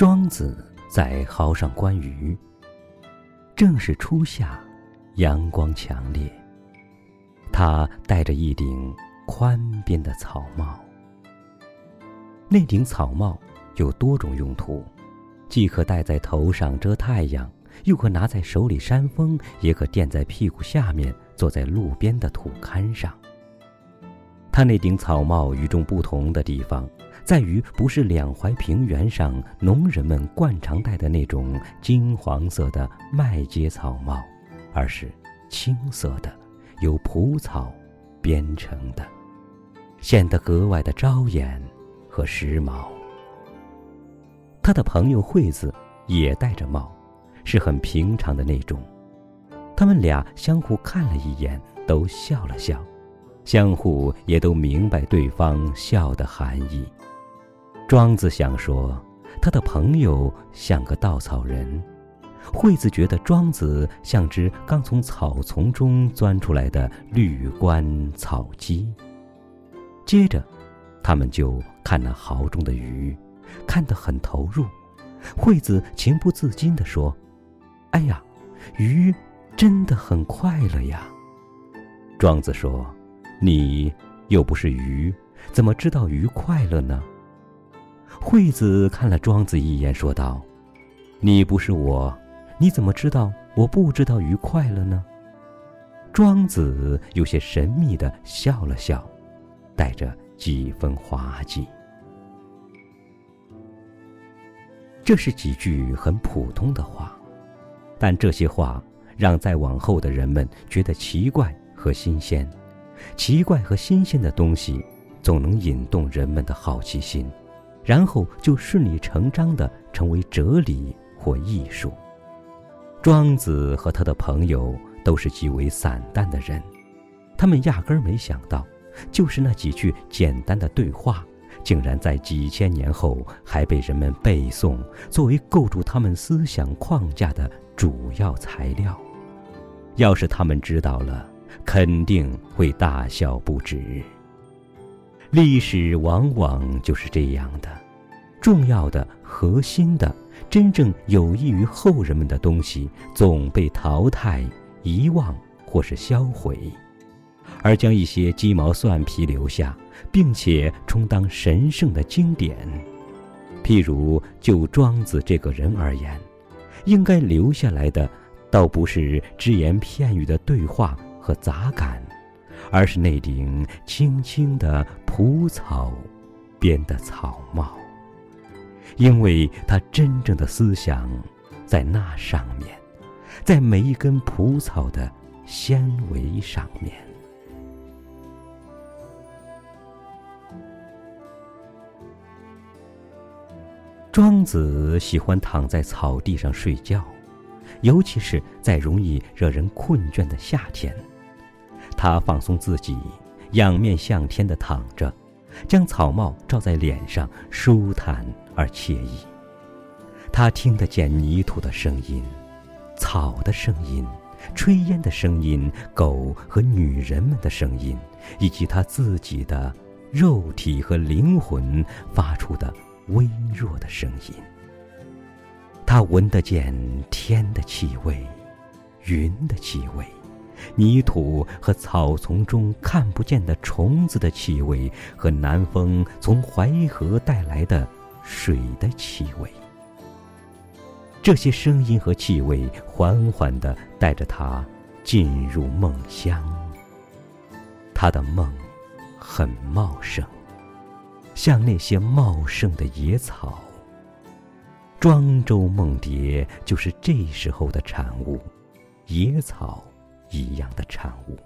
庄子在濠上观鱼。正是初夏，阳光强烈。他戴着一顶宽边的草帽。那顶草帽有多种用途，既可戴在头上遮太阳，又可拿在手里扇风，也可垫在屁股下面，坐在路边的土坎上。他那顶草帽与众不同的地方，在于不是两淮平原上农人们惯常戴的那种金黄色的麦秸草帽，而是青色的，由蒲草编成的，显得格外的招眼和时髦。他的朋友惠子也戴着帽，是很平常的那种。他们俩相互看了一眼，都笑了笑。相互也都明白对方笑的含义。庄子想说，他的朋友像个稻草人；惠子觉得庄子像只刚从草丛中钻出来的绿冠草鸡。接着，他们就看那壕中的鱼，看得很投入。惠子情不自禁地说：“哎呀，鱼真的很快乐呀。”庄子说。你又不是鱼，怎么知道鱼快乐呢？惠子看了庄子一眼，说道：“你不是我，你怎么知道我不知道鱼快乐呢？”庄子有些神秘的笑了笑，带着几分滑稽。这是几句很普通的话，但这些话让再往后的人们觉得奇怪和新鲜。奇怪和新鲜的东西，总能引动人们的好奇心，然后就顺理成章地成为哲理或艺术。庄子和他的朋友都是极为散淡的人，他们压根儿没想到，就是那几句简单的对话，竟然在几千年后还被人们背诵，作为构筑他们思想框架的主要材料。要是他们知道了，肯定会大笑不止。历史往往就是这样的，重要的、核心的、真正有益于后人们的东西，总被淘汰、遗忘或是销毁，而将一些鸡毛蒜皮留下，并且充当神圣的经典。譬如就庄子这个人而言，应该留下来的，倒不是只言片语的对话。和杂感，而是那顶轻轻的蒲草编的草帽，因为他真正的思想在那上面，在每一根蒲草的纤维上面。庄子喜欢躺在草地上睡觉，尤其是在容易惹人困倦的夏天。他放松自己，仰面向天的躺着，将草帽罩在脸上，舒坦而惬意。他听得见泥土的声音，草的声音，炊烟的声音，狗和女人们的声音，以及他自己的肉体和灵魂发出的微弱的声音。他闻得见天的气味，云的气味。泥土和草丛中看不见的虫子的气味，和南风从淮河带来的水的气味，这些声音和气味缓缓地带着他进入梦乡。他的梦很茂盛，像那些茂盛的野草。庄周梦蝶就是这时候的产物，野草。一样的产物，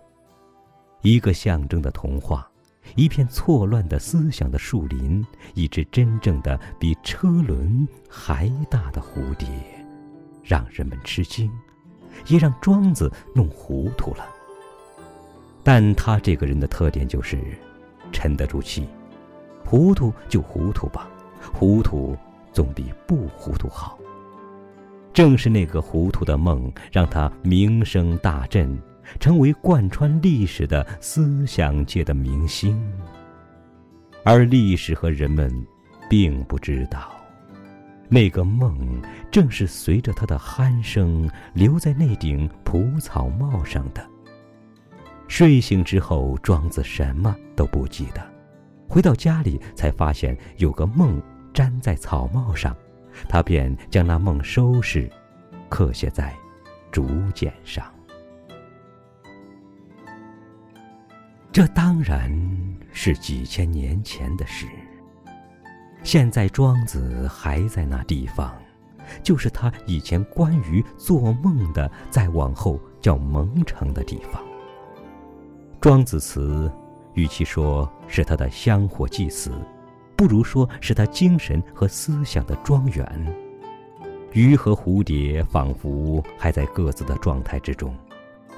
一个象征的童话，一片错乱的思想的树林，一只真正的比车轮还大的蝴蝶，让人们吃惊，也让庄子弄糊涂了。但他这个人的特点就是沉得住气，糊涂就糊涂吧，糊涂总比不糊涂好。正是那个糊涂的梦，让他名声大振，成为贯穿历史的思想界的明星。而历史和人们，并不知道，那个梦，正是随着他的鼾声留在那顶蒲草帽上的。睡醒之后，庄子什么都不记得，回到家里才发现有个梦粘在草帽上，他便将那梦收拾，刻写在竹简上。这当然是几千年前的事。现在庄子还在那地方，就是他以前关于做梦的，再往后叫蒙城的地方。庄子祠，与其说是他的香火祭祀，不如说是他精神和思想的庄园。鱼和蝴蝶仿佛还在各自的状态之中，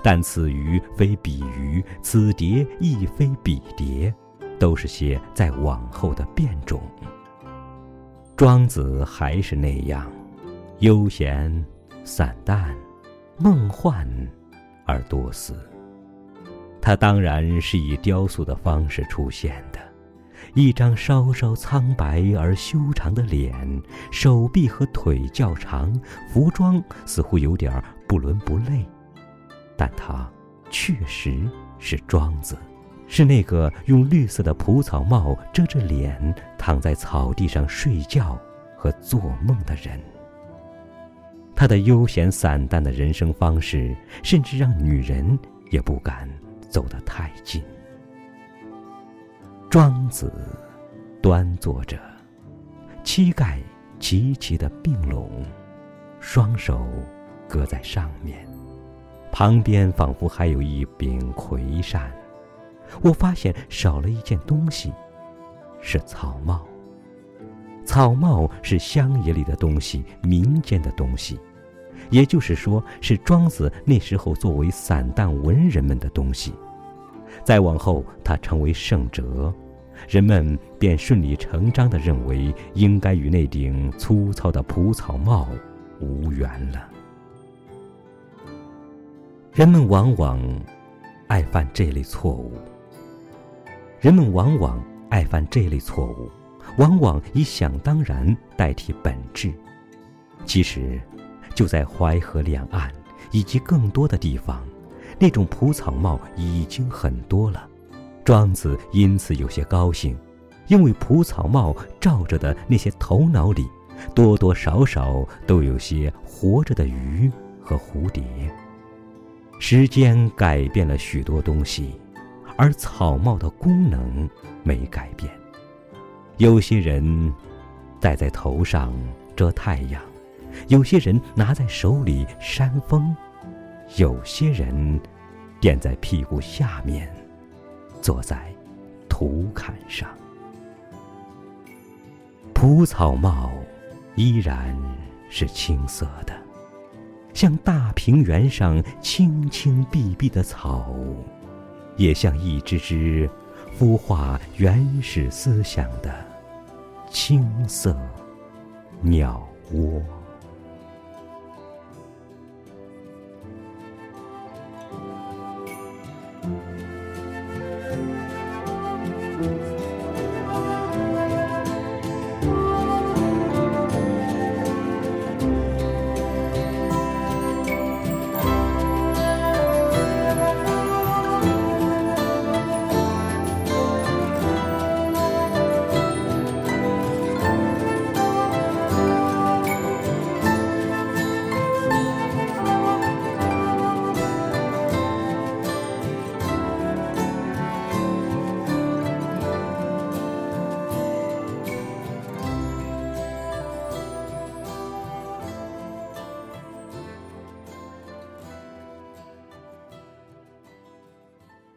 但此鱼非彼鱼，此蝶亦非彼蝶，都是些在往后的变种。庄子还是那样，悠闲、散淡、梦幻而多思。他当然是以雕塑的方式出现的，一张稍稍苍白而修长的脸，手臂和腿较长，服装似乎有点不伦不类，但他确实是庄子。是那个用绿色的蒲草帽遮着脸，躺在草地上睡觉和做梦的人。他的悠闲散淡的人生方式，甚至让女人也不敢走得太近。庄子端坐着，膝盖齐齐的并拢，双手搁在上面，旁边仿佛还有一柄葵扇。我发现少了一件东西，是草帽。草帽是乡野里的东西，民间的东西，也就是说，是庄子那时候作为散淡文人们的东西。再往后，他成为圣哲，人们便顺理成章地认为，应该与那顶粗糙的蒲草帽无缘了。人们往往爱犯这类错误。人们往往爱犯这类错误，往往以想当然代替本质。其实，就在淮河两岸以及更多的地方，那种蒲草帽已经很多了。庄子因此有些高兴，因为蒲草帽罩着的那些头脑里，多多少少都有些活着的鱼和蝴蝶。时间改变了许多东西。而草帽的功能没改变，有些人戴在头上遮太阳，有些人拿在手里扇风，有些人垫在屁股下面，坐在土坎上。蒲草帽依然是青色的，像大平原上青青碧碧的草。也像一只只孵化原始思想的青色鸟窝。